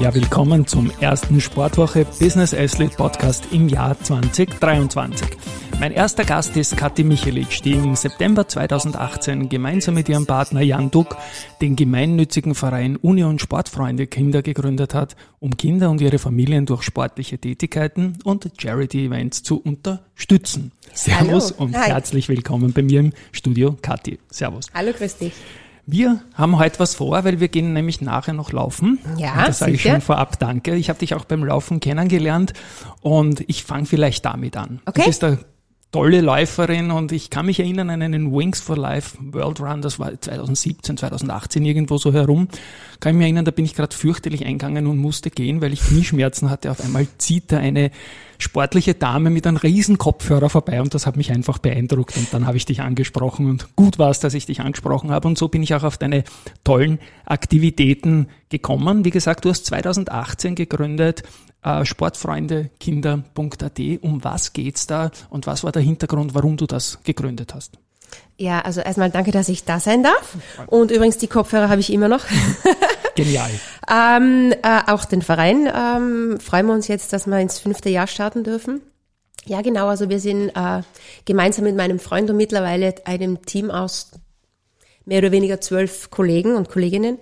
Ja, willkommen zum ersten Sportwoche Business Athlete Podcast im Jahr 2023. Mein erster Gast ist Kathi Michelic, die im September 2018 gemeinsam mit ihrem Partner Jan Duck den gemeinnützigen Verein Union Sportfreunde Kinder gegründet hat, um Kinder und ihre Familien durch sportliche Tätigkeiten und Charity-Events zu unterstützen. Servus Hallo. und Hi. herzlich willkommen bei mir im Studio, Kathi. Servus. Hallo, grüß dich. Wir haben heute was vor, weil wir gehen nämlich nachher noch laufen. Ja, und das sage ich schon vorab Danke. Ich habe dich auch beim Laufen kennengelernt und ich fange vielleicht damit an. Okay. Du bist tolle Läuferin und ich kann mich erinnern an einen Wings for Life World Run, das war 2017, 2018 irgendwo so herum. Kann ich mich erinnern, da bin ich gerade fürchterlich eingegangen und musste gehen, weil ich Knieschmerzen hatte. Auf einmal zieht da eine sportliche Dame mit einem riesen Kopfhörer vorbei und das hat mich einfach beeindruckt und dann habe ich dich angesprochen und gut war es, dass ich dich angesprochen habe und so bin ich auch auf deine tollen Aktivitäten gekommen. Wie gesagt, du hast 2018 gegründet, äh, sportfreundekinder.at. Um was geht's da und was war der Hintergrund, warum du das gegründet hast? Ja, also erstmal danke, dass ich da sein darf. Und übrigens, die Kopfhörer habe ich immer noch. Genial. ähm, äh, auch den Verein ähm, freuen wir uns jetzt, dass wir ins fünfte Jahr starten dürfen. Ja, genau. Also wir sind äh, gemeinsam mit meinem Freund und mittlerweile einem Team aus mehr oder weniger zwölf Kollegen und Kolleginnen,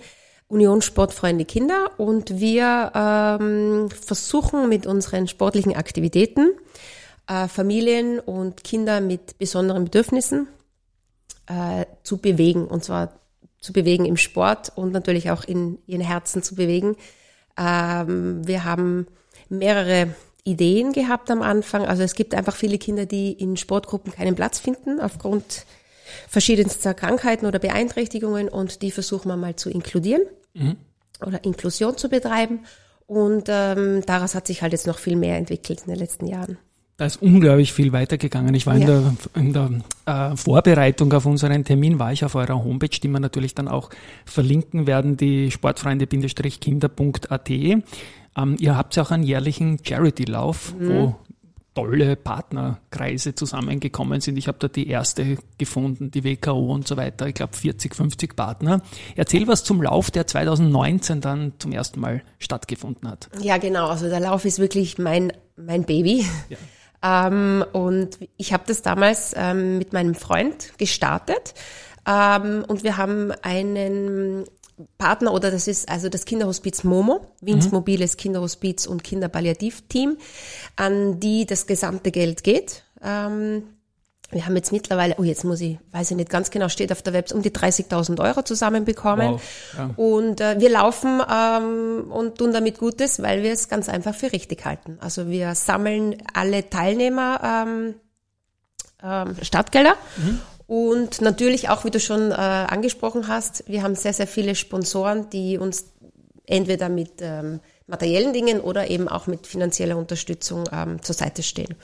Union Sportfreunde Kinder. Und wir ähm, versuchen mit unseren sportlichen Aktivitäten äh, Familien und Kinder mit besonderen Bedürfnissen äh, zu bewegen. Und zwar zu bewegen im Sport und natürlich auch in ihren Herzen zu bewegen. Ähm, wir haben mehrere Ideen gehabt am Anfang. Also es gibt einfach viele Kinder, die in Sportgruppen keinen Platz finden aufgrund verschiedenster Krankheiten oder Beeinträchtigungen und die versuchen wir mal zu inkludieren oder Inklusion zu betreiben. Und ähm, daraus hat sich halt jetzt noch viel mehr entwickelt in den letzten Jahren. Da ist unglaublich viel weitergegangen. Ich war in Ja. der, in der äh, Vorbereitung auf unseren Termin, war ich auf eurer Homepage, die wir natürlich dann auch verlinken werden, die sportfreunde-kinder.at. Ähm, ihr habt ja auch einen jährlichen Charity-Lauf, wo tolle Partnerkreise zusammengekommen sind. Ich habe da die erste gefunden, die WKO und so weiter. Ich glaube 40, 50 Partner. Erzähl was zum Lauf, der 2019 dann zum ersten Mal stattgefunden hat. Ja, genau. Also der Lauf ist wirklich mein, mein Baby. Ähm, und ich habe das damals ähm, mit meinem Freund gestartet. Ähm, und wir haben einen Partner oder das ist also das Kinderhospiz Momo, Wiens mobiles Kinderhospiz und Kinderpalliativteam, an die das gesamte Geld geht. Ähm, wir haben jetzt mittlerweile, oh jetzt muss ich, weiß ich nicht ganz genau, steht auf der Website, um die 30.000 Euro zusammenbekommen. Wow, ja. Und äh, wir laufen ähm, und tun damit Gutes, weil wir es ganz einfach für richtig halten. Also wir sammeln alle Teilnehmer ähm, ähm, Startgelder. Und natürlich auch, wie du schon äh, angesprochen hast, wir haben sehr, sehr viele Sponsoren, die uns entweder mit ähm, materiellen Dingen oder eben auch mit finanzieller Unterstützung ähm, zur Seite stehen.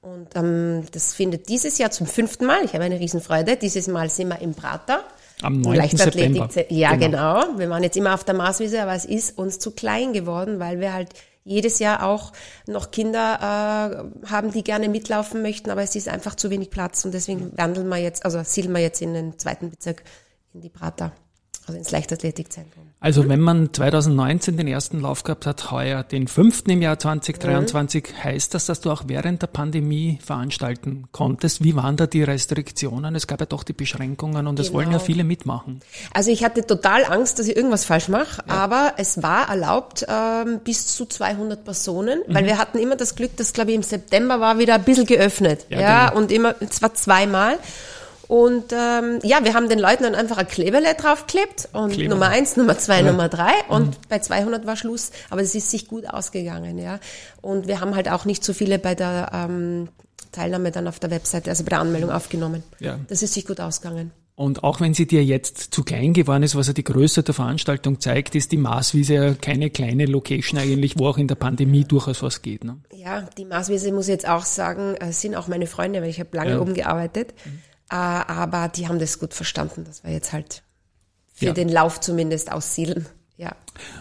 Und ähm, das findet dieses Jahr zum fünften Mal, ich habe eine Riesenfreude, dieses Mal sind wir im Prater. Am Im 9. Leichtathletik- September. Ja, Genau. genau. Wir waren jetzt immer auf der Marswiese, aber es ist uns zu klein geworden, weil wir halt jedes Jahr auch noch Kinder äh, haben, die gerne mitlaufen möchten, aber es ist einfach zu wenig Platz und deswegen wandeln wir jetzt, also siedeln wir jetzt in den zweiten Bezirk in die Prater, also ins Leichtathletikzentrum. Also wenn man 2019 den ersten Lauf gehabt hat, heuer den fünften im Jahr 2023, heißt das, dass du auch während der Pandemie veranstalten konntest? Wie waren da die Restriktionen? Es gab ja doch die Beschränkungen und es wollen ja Genau. viele mitmachen. Also ich hatte total Angst, dass ich irgendwas falsch mache, aber es war erlaubt ähm, bis zu 200 Personen, weil wir hatten immer das Glück, dass glaube ich im September war wieder ein bisschen geöffnet, Ja, ja, genau. und immer zwar zweimal. Und ähm, ja, wir haben den Leuten dann einfach ein Kleberle draufgeklebt und Kleber. Nummer eins, Nummer zwei, Nummer drei und bei 200 war Schluss. Aber es ist sich gut ausgegangen, ja. Und wir haben halt auch nicht so viele bei der ähm, Teilnahme dann auf der Webseite, also bei der Anmeldung aufgenommen. Ja. Das ist sich gut ausgegangen. Und auch wenn sie dir jetzt zu klein geworden ist, was ja die Größe der Veranstaltung zeigt, ist die Maßwiese ja keine kleine Location eigentlich, wo auch in der Pandemie durchaus was geht. Ne? Ja, die Maßwiese muss ich jetzt auch sagen, äh, sind auch meine Freunde, weil ich habe lange Ja. oben gearbeitet. Äh, aber die haben das gut verstanden, dass wir jetzt halt für Ja. den Lauf zumindest aussiedeln. Ja.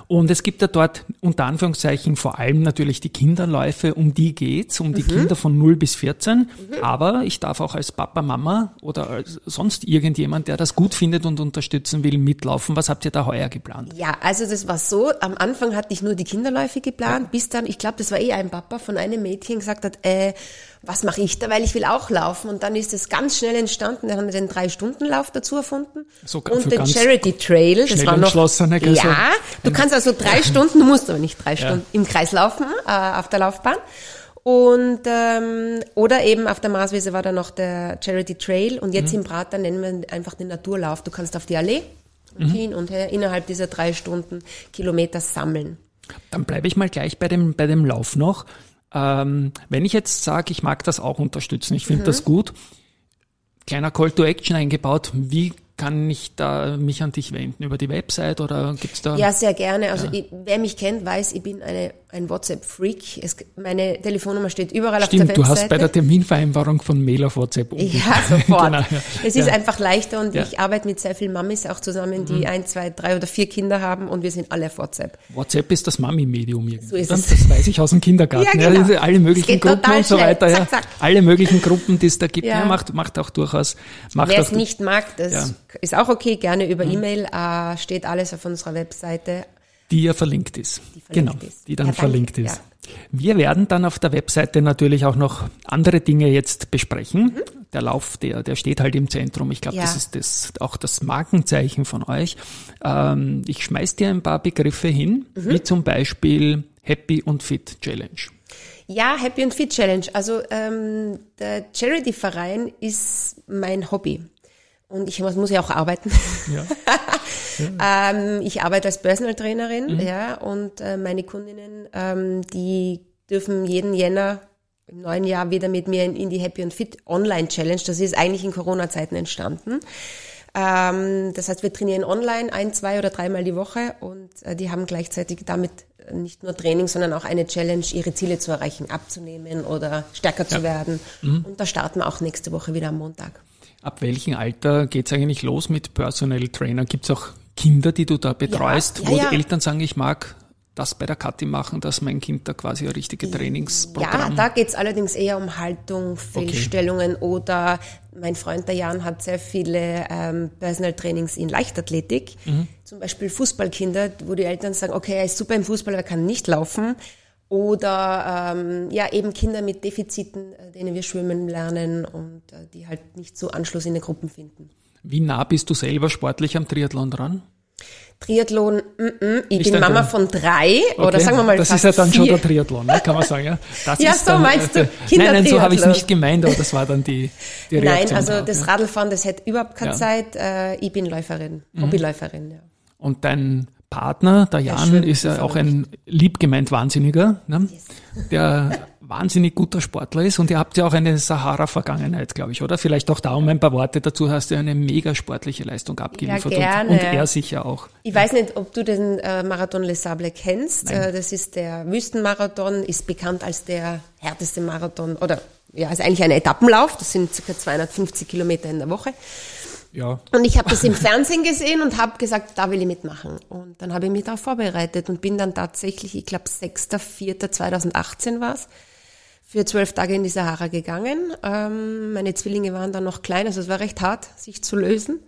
Und es gibt ja dort unter Anführungszeichen vor allem natürlich die Kinderläufe, um die geht's, um die Kinder von 0 bis 14. Aber ich darf auch als Papa, Mama oder als sonst irgendjemand, der das gut findet und unterstützen will, mitlaufen. Was habt ihr da heuer geplant? Ja, also das war so, am Anfang hatte ich nur die Kinderläufe geplant, bis dann, ich glaube, das war eh ein Papa von einem Mädchen gesagt hat, äh, was mache ich da, weil ich will auch laufen. Und dann ist es ganz schnell entstanden, dann haben wir den Drei-Stunden-Lauf dazu erfunden. Für und den Charity Trail, das war noch, entschlossene, gell, so ja, du kannst also drei Stunden, du musst aber nicht drei Stunden im Kreis laufen, äh, auf der Laufbahn. Und ähm, oder eben auf der Marswiese war dann noch der Charity Trail und Mhm. jetzt im Prater nennen wir einfach den Naturlauf. Du kannst auf die Allee Mhm. hin und her innerhalb dieser drei Stunden Kilometer sammeln. Dann bleibe ich mal gleich bei dem, bei dem Lauf noch. Ähm, wenn ich jetzt sage, ich mag das auch unterstützen, ich finde das gut, kleiner Call to Action eingebaut, wie kann ich da mich an dich wenden? Über die Website oder gibt's da? Ja, sehr gerne. Also ich, wer mich kennt, weiß, ich bin eine, ein WhatsApp-Freak. Meine Telefonnummer steht überall auf der Stimmt, Webseite. du hast bei der Terminvereinbarung von Mail auf WhatsApp umgestellt. Ja, sofort. Genau, ja. Es ist Ja. einfach leichter und Ja. Mhm. ich arbeite mit sehr vielen Mamis auch zusammen, die ein, zwei, drei oder vier Kinder haben und wir sind alle auf WhatsApp. WhatsApp ist das Mami-Medium irgendwie. So ist es. Das weiß ich aus dem Kindergarten. Ja, genau. alle möglichen Gruppen und so weiter. Zack, zack. Alle möglichen Gruppen, die es da gibt. Macht, macht auch durchaus. Macht Wer es nicht mag, das. Mhm. ist auch okay, gerne über E-Mail, äh, steht alles auf unserer Webseite. Die ja verlinkt ist. Verlinkt genau, ist. die dann Ja, verlinkt ist. Ja. Wir werden dann auf der Webseite natürlich auch noch andere Dinge jetzt besprechen. Der Lauf, der, der steht halt im Zentrum. Ich glaube, Mhm. Ja. das ist das, auch das Markenzeichen von euch. Ähm, ich schmeiß dir ein paar Begriffe hin, Mhm. wie zum Beispiel Happy und Fit Challenge. Ja, Happy and Fit Challenge. Also ähm, der Charity-Verein ist mein Hobby. Und ich muss, ja auch arbeiten. Ja. ähm, ich arbeite als Personal Trainerin, ja, und äh, meine Kundinnen, ähm, die dürfen jeden Jänner im neuen Jahr wieder mit mir in, in die Happy and Fit Online Challenge. Das ist eigentlich in Corona-Zeiten entstanden. Ähm, das heißt, wir trainieren online ein, zwei oder dreimal die Woche und äh, die haben gleichzeitig damit äh, nicht nur Training, sondern auch eine Challenge, ihre Ziele zu erreichen, abzunehmen oder stärker zu werden. Und da starten wir auch nächste Woche wieder am Montag. Ab welchem Alter geht's eigentlich los mit Personal Trainer? Gibt's auch Kinder, die du da betreust, ja, wo ja. die Eltern sagen, ich mag das bei der Kathi machen, dass mein Kind da quasi ein richtiges Ja, Trainingsprogramm da geht's allerdings eher um Haltung, Fehlstellungen oder mein Freund der Jan hat sehr viele ähm, Personal Trainings in Leichtathletik. Zum Beispiel Fußballkinder, wo die Eltern sagen, okay, er ist super im Fußball, aber er kann nicht laufen. Oder ähm, ja, eben Kinder mit Defiziten, äh, denen wir schwimmen lernen und äh, die halt nicht so Anschluss in den Gruppen finden. Wie nah bist du selber sportlich am Triathlon dran? Triathlon, mm, mm, ich Ist bin Mama von drei oder Okay, sagen wir mal Das ist ja dann schon vier. der Triathlon, ne? kann man sagen. Ja, das Ja, ist so dann, meinst du, äh, Nein, nein, so habe ich es nicht gemeint, aber das war dann die, die Reaktion. Nein, also drauf, das ja. Radlfahren, das hätte überhaupt keine Ja. Mhm. Zeit. Äh, ich bin Läuferin, Hobbyläuferin. Ja. Und dein Partner, der Jan, schwimmt ist ja auch ein lieb gemeint Wahnsinniger, ne? der wahnsinnig guter Sportler ist und ihr habt ja auch eine Sahara-Vergangenheit, glaube ich, oder? Vielleicht auch da um ein paar Worte dazu hast du eine mega sportliche Leistung abgeliefert gerne. Und, und er sicher auch. Ich weiß nicht, ob du den äh, Marathon Les Sables kennst. Äh, das ist der Wüstenmarathon, ist bekannt als der härteste Marathon oder ja, ist eigentlich ein Etappenlauf. Das sind ca. 250 Kilometer in der Woche. Ja, Und ich habe das im Fernsehen gesehen und habe gesagt, da will ich mitmachen. Und dann habe ich mich darauf vorbereitet und bin dann tatsächlich, ich glaube 6.4.2018 war es, für zwölf Tage in die Sahara gegangen. Ähm, meine Zwillinge waren dann noch klein, also es war recht hart, sich zu lösen.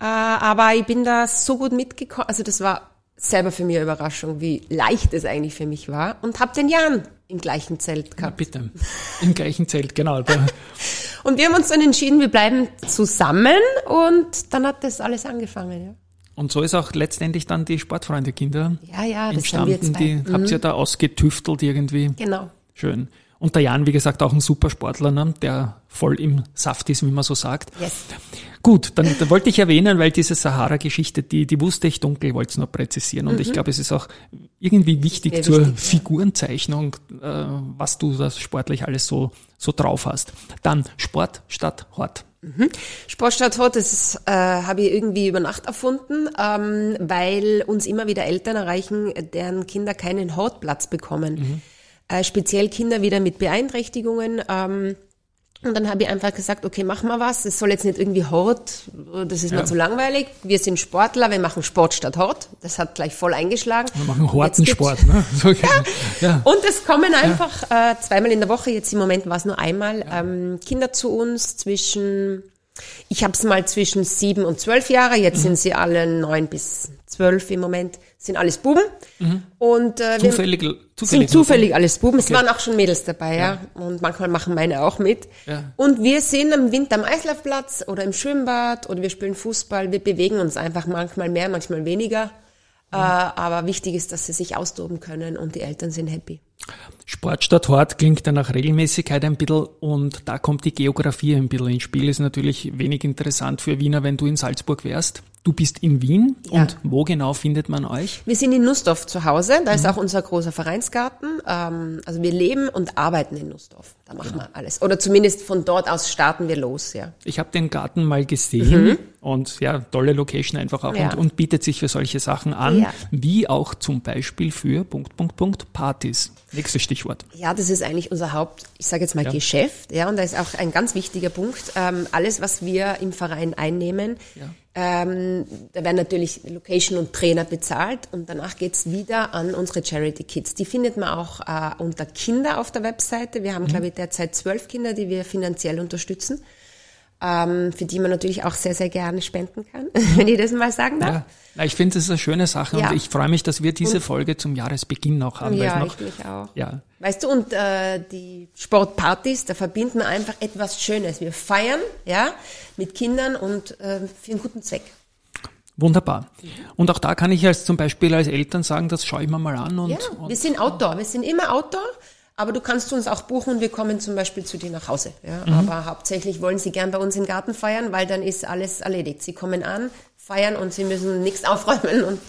Äh, aber ich bin da so gut mitgekommen, also das war selber für mich eine Überraschung, wie leicht es eigentlich für mich war. Und habe den Jan im gleichen Zelt ja, gehabt. bitte. Im gleichen Zelt, genau. Und wir haben uns dann entschieden, wir bleiben zusammen und dann hat das alles angefangen. Ja. und so ist auch letztendlich dann die Sportfreunde-Kinder Ja, ja, das sind wir entstanden. zwei. Mhm. Die habt ihr da ausgetüftelt irgendwie. Genau. Schön. Und der Jan, wie gesagt, auch ein super Sportler, ne? der voll im Saft ist, wie man so sagt. Yes. Gut, dann, dann wollte ich erwähnen, weil diese Sahara-Geschichte, die, die wusste ich dunkel, wollte es nur präzisieren. Und ich glaube, es ist auch irgendwie wichtig mir zur wichtig. Figurenzeichnung, äh, was du das sportlich alles so, so drauf hast. Dann Sport statt Hort. Mhm. Sportstadt Hot, das äh, habe ich irgendwie über Nacht erfunden, ähm, weil uns immer wieder Eltern erreichen, deren Kinder keinen Hortplatz bekommen. Mhm. Äh, speziell Kinder wieder mit Beeinträchtigungen. Ähm, und dann habe ich einfach gesagt, okay, machen wir was. Es soll jetzt nicht irgendwie Hort, das ist ja. mir zu langweilig. Wir sind Sportler, wir machen Sport statt Hort. Das hat gleich voll eingeschlagen. Wir machen Hortensport, ne? So, ja. ja. Und es kommen einfach ja. äh, zweimal in der Woche, jetzt im Moment war es nur einmal, ähm, Kinder zu uns zwischen, ich habe es mal zwischen sieben und zwölf Jahre, jetzt mhm. sind sie alle neun bis zwölf im Moment sind alles Buben. Mhm. Und äh, zufällig, wir zufällig, sind zufällig alles Buben. Okay. Es waren auch schon Mädels dabei, ja. ja. Und manchmal machen meine auch mit. Ja. Und wir sind im Winter am Eislaufplatz oder im Schwimmbad oder wir spielen Fußball. Wir bewegen uns einfach manchmal mehr, manchmal weniger. Mhm. Äh, aber wichtig ist, dass sie sich austoben können und die Eltern sind happy. Sport statt Hort klingt dann nach Regelmäßigkeit ein bisschen und da kommt die Geografie ein bisschen ins Spiel. Ist natürlich wenig interessant für Wiener, wenn du in Salzburg wärst. Du bist in Wien ja. und wo genau findet man euch? Wir sind in Nussdorf zu Hause, da ist mhm. auch unser großer Vereinsgarten. Ähm, also wir leben und arbeiten in Nussdorf, da machen genau. wir alles. Oder zumindest von dort aus starten wir los, ja. Ich habe den Garten mal gesehen mhm. und ja, tolle Location einfach auch ja. und, und, bietet sich für solche Sachen an, ja. wie auch zum Beispiel für Punkt, Punkt, Punkt, Partys. Nächstes Stichwort. Ja, das ist eigentlich unser Haupt, ich sage jetzt mal Geschäft, ja, und da ist auch ein ganz wichtiger Punkt, ähm, alles, was wir im Verein einnehmen, ähm, da werden natürlich Location und Trainer bezahlt und danach geht's wieder an unsere Charity Kids. Die findet man auch äh, unter Kinder auf der Webseite. Wir haben, mhm. glaube ich, derzeit zwölf Kinder, die wir finanziell unterstützen ähm, für die man natürlich auch sehr, sehr gerne spenden kann, wenn ich das mal sagen darf. Ja, ich finde, das ist eine schöne Sache ja. und ich freue mich, dass wir diese und, Folge zum Jahresbeginn noch haben. Ja, noch, ich mich auch. Ja. Weißt du, und äh, die Sportpartys, da verbinden wir einfach etwas Schönes. Wir feiern, ja, mit Kindern und äh, für einen guten Zweck. Wunderbar. Und auch da kann ich als zum Beispiel als Eltern sagen, das schaue ich mir mal an. Und, ja, wir sind Outdoor, wir sind immer Outdoor. Aber du kannst uns auch buchen und wir kommen zum Beispiel zu dir nach Hause. Ja? Mhm. Aber hauptsächlich wollen sie gern bei uns im Garten feiern, weil dann ist alles erledigt. Sie kommen an, feiern und sie müssen nichts aufräumen und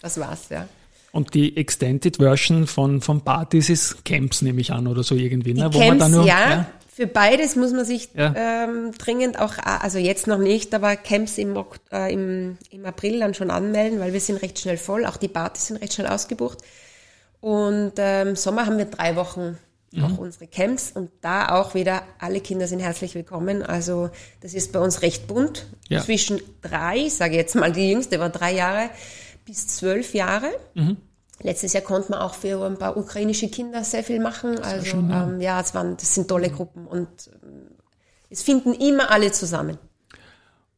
das war's. Ja. Und die Extended Version von, von Partys ist Camps, nehme ich an, oder so irgendwie. Ne? Die Wo Camps, man nur, ja, ja. Für beides muss man sich ja. ähm, dringend auch, also jetzt noch nicht, aber Camps im, äh, im, im April dann schon anmelden, weil wir sind recht schnell voll. Auch die Partys sind recht schnell ausgebucht. Und ähm, Sommer haben wir drei Wochen mhm. auch unsere Camps und da auch wieder alle Kinder sind herzlich willkommen. Also das ist bei uns recht bunt. Ja. Zwischen drei, sage jetzt mal, die jüngste war drei Jahre, bis zwölf Jahre. Mhm. Letztes Jahr konnte man auch für ein paar ukrainische Kinder sehr viel machen. Also schön, ja. Ähm, ja, es waren, das sind tolle Gruppen und ähm, es finden immer alle zusammen.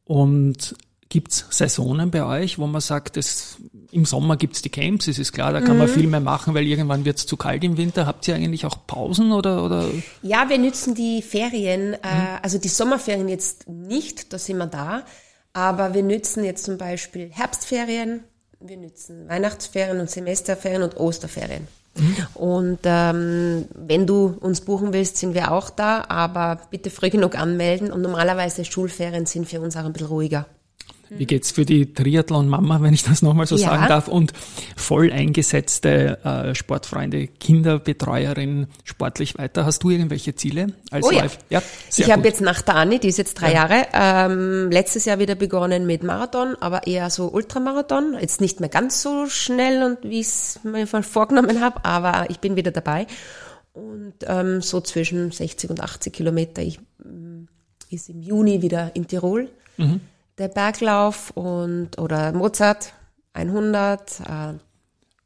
Und Gibt's Saisonen bei euch, wo man sagt, es, im Sommer gibt's die Camps, es ist klar, da kann mhm. man viel mehr machen, weil irgendwann wird's zu kalt im Winter. Habt ihr eigentlich auch Pausen oder? oder? Ja, wir nützen die Ferien, äh, mhm. also die Sommerferien jetzt nicht, da sind wir da, aber wir nützen jetzt zum Beispiel Herbstferien, wir nützen Weihnachtsferien und Semesterferien und Osterferien. Mhm. Und ähm, wenn du uns buchen willst, sind wir auch da, aber bitte früh genug anmelden und normalerweise Schulferien sind für uns auch ein bisschen ruhiger. Wie geht's für die Triathlon-Mama, wenn ich das nochmal so ja. sagen darf, und voll eingesetzte äh, Sportfreunde, Kinderbetreuerin sportlich weiter? Hast du irgendwelche Ziele als oh, Live? Ja, ja ich habe jetzt nach der Anni, die ist jetzt drei ja. Jahre, ähm, letztes Jahr wieder begonnen mit Marathon, aber eher so Ultramarathon. Jetzt nicht mehr ganz so schnell und wie ich es mir vorgenommen habe, aber ich bin wieder dabei. Und ähm, so zwischen 60 und 80 Kilometer. Ich, ähm, ist im Juni wieder in Tirol. Mhm der Berglauf und oder Mozart 100. Äh,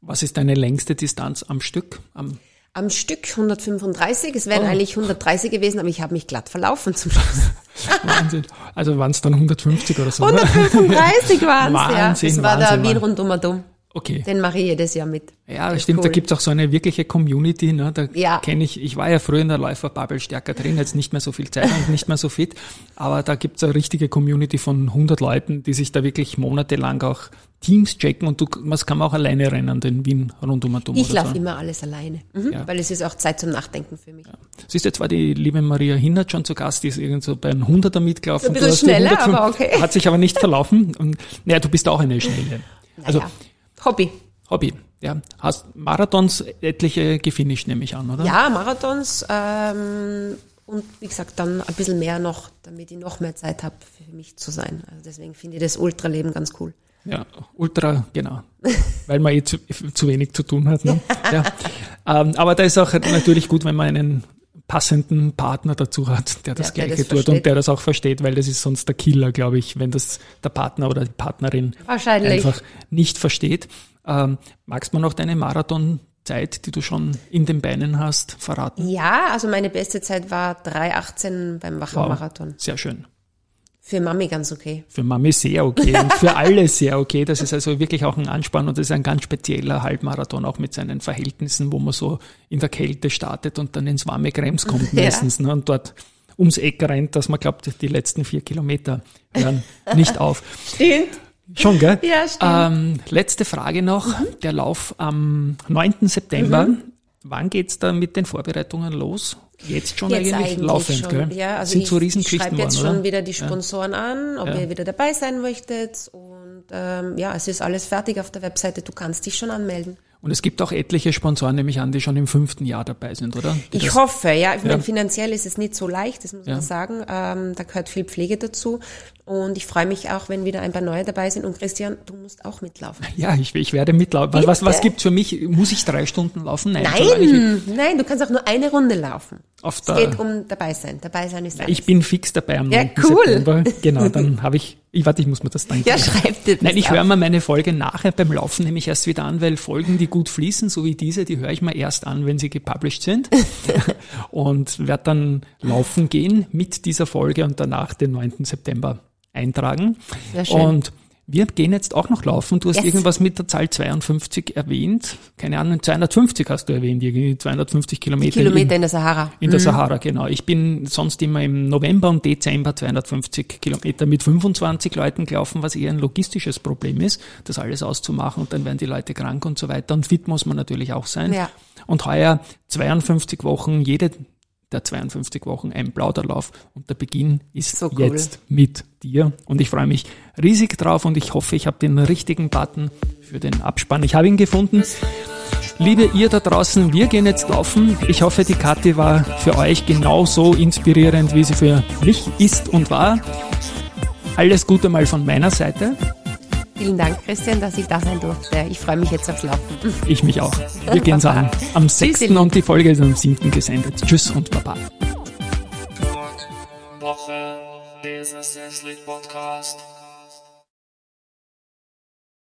Was ist deine längste Distanz am Stück? Am, am Stück 135. Es wären oh. eigentlich 130 gewesen, aber ich habe mich glatt verlaufen zum Schluss. Wahnsinn. Also waren es dann 150 oder so? 135 waren es, ja. Das war Wahnsinn, der Wien rundum dumm. Okay. Den mache ich jedes Jahr mit. Ja, das stimmt. Cool. Da gibt's auch so eine wirkliche Community. Ne? Da ja. kenne ich, ich war ja früher in der Läuferbubble stärker drin, jetzt nicht mehr so viel Zeit und nicht mehr so fit. Aber da gibt's eine richtige Community von 100 Leuten, die sich da wirklich monatelang auch Teams checken und du, was kann man auch alleine rennen, den Wien rundum und um. Ich laufe so. immer alles alleine, mhm. ja. weil es ist auch Zeit zum Nachdenken für mich. Ja. Siehst du, jetzt war die liebe Maria Hindert schon zu Gast, die ist irgendwo bei einem Hunderter mitgelaufen. Ein bisschen schneller, aber okay. Hat sich aber nicht verlaufen. Und, naja, du bist auch eine Schnelle. Also, Hobby. Hobby. Ja, hast Marathons etliche gefinisht, nehme ich an, oder? Ja, Marathons ähm, und wie gesagt, dann ein bisschen mehr noch, damit ich noch mehr Zeit habe, für mich zu sein. Also deswegen finde ich das Ultraleben ganz cool. Ja, Ultra, genau. Weil man eh zu, zu wenig zu tun hat. Ne? ja. Ähm, aber da ist auch natürlich gut, wenn man einen passenden Partner dazu hat, der das ja, Gleiche das tut versteht. und der das auch versteht, weil das ist sonst der Killer, glaube ich, wenn das der Partner oder die Partnerin einfach nicht versteht. Ähm, magst du noch deine Marathonzeit, die du schon in den Beinen hast, verraten? Ja, also meine beste Zeit war 3,18 beim Wachmarathon. Wow, sehr schön. Für Mami ganz okay. Für Mami sehr okay und für alle sehr okay. Das ist also wirklich auch ein Anspann und das ist ein ganz spezieller Halbmarathon, auch mit seinen Verhältnissen, wo man so in der Kälte startet und dann ins warme Krems kommt meistens ja. ne, und dort ums Eck rennt, dass man glaubt, die letzten vier Kilometer hören nicht auf. Stimmt. Schon, gell? Ja, stimmt. Ähm, letzte Frage noch. Mhm. Der Lauf am 9. September. Mhm. Wann geht's da mit den Vorbereitungen los? Jetzt schon jetzt eigentlich, eigentlich laufend, schon. gell? Ja, also Sind ich, so ich schreibe jetzt schon wieder die Sponsoren ja. an, ob ja. ihr wieder dabei sein möchtet. Und ähm, ja, es ist alles fertig auf der Webseite. Du kannst dich schon anmelden. Und es gibt auch etliche Sponsoren, nämlich an, die schon im fünften Jahr dabei sind, oder? Die ich hoffe, ja. Ich ja. meine, finanziell ist es nicht so leicht, das muss man sagen. Ähm, da gehört viel Pflege dazu. Und ich freue mich auch, wenn wieder ein paar neue dabei sind. Und Christian, du musst auch mitlaufen. Ja, ich, ich werde mitlaufen. Bitte? Was, was gibt's für mich? Muss ich drei Stunden laufen? Nein, nein, nein, du kannst auch nur eine Runde laufen. Auf es geht um dabei sein. Dabei sein ist alles. Ich bin fix dabei am 9. Ja, cool. September. Genau, dann habe ich, ich warte, ich muss mir das dann Ja, schreib dir das Nein, ich höre mir meine Folge nachher beim Laufen nämlich erst wieder an, weil Folgen, die gut fließen, so wie diese, die höre ich mir erst an, wenn sie gepublished sind. und werde dann laufen gehen mit dieser Folge und danach den 9. September eintragen. Sehr schön. Und wir gehen jetzt auch noch laufen. Du hast yes. irgendwas mit der Zahl 52 erwähnt. Keine Ahnung, 250 hast du erwähnt, irgendwie 250 Kilometer. Kilometer in, in der Sahara. In der mhm. Sahara, genau. Ich bin sonst immer im November und Dezember 250 Kilometer mit 25 Leuten gelaufen, was eher ein logistisches Problem ist, das alles auszumachen und dann werden die Leute krank und so weiter. Und fit muss man natürlich auch sein. Ja. Und heuer 52 Wochen, jede der 52 Wochen ein Plauderlauf und der Beginn ist so cool. jetzt mit dir und ich freue mich riesig drauf und ich hoffe, ich habe den richtigen Button für den Abspann. Ich habe ihn gefunden. Liebe ihr da draußen, wir gehen jetzt laufen. Ich hoffe, die Kathi war für euch genauso inspirierend, wie sie für mich ist und war. Alles Gute mal von meiner Seite. Vielen Dank, Christian, dass ich da sein durfte. Ich freue mich jetzt aufs Laufen. Ich mich auch. Wir gehen an. Am 6. und die Folge ist am 7. gesendet. Tschüss und Baba. Woche, Podcast.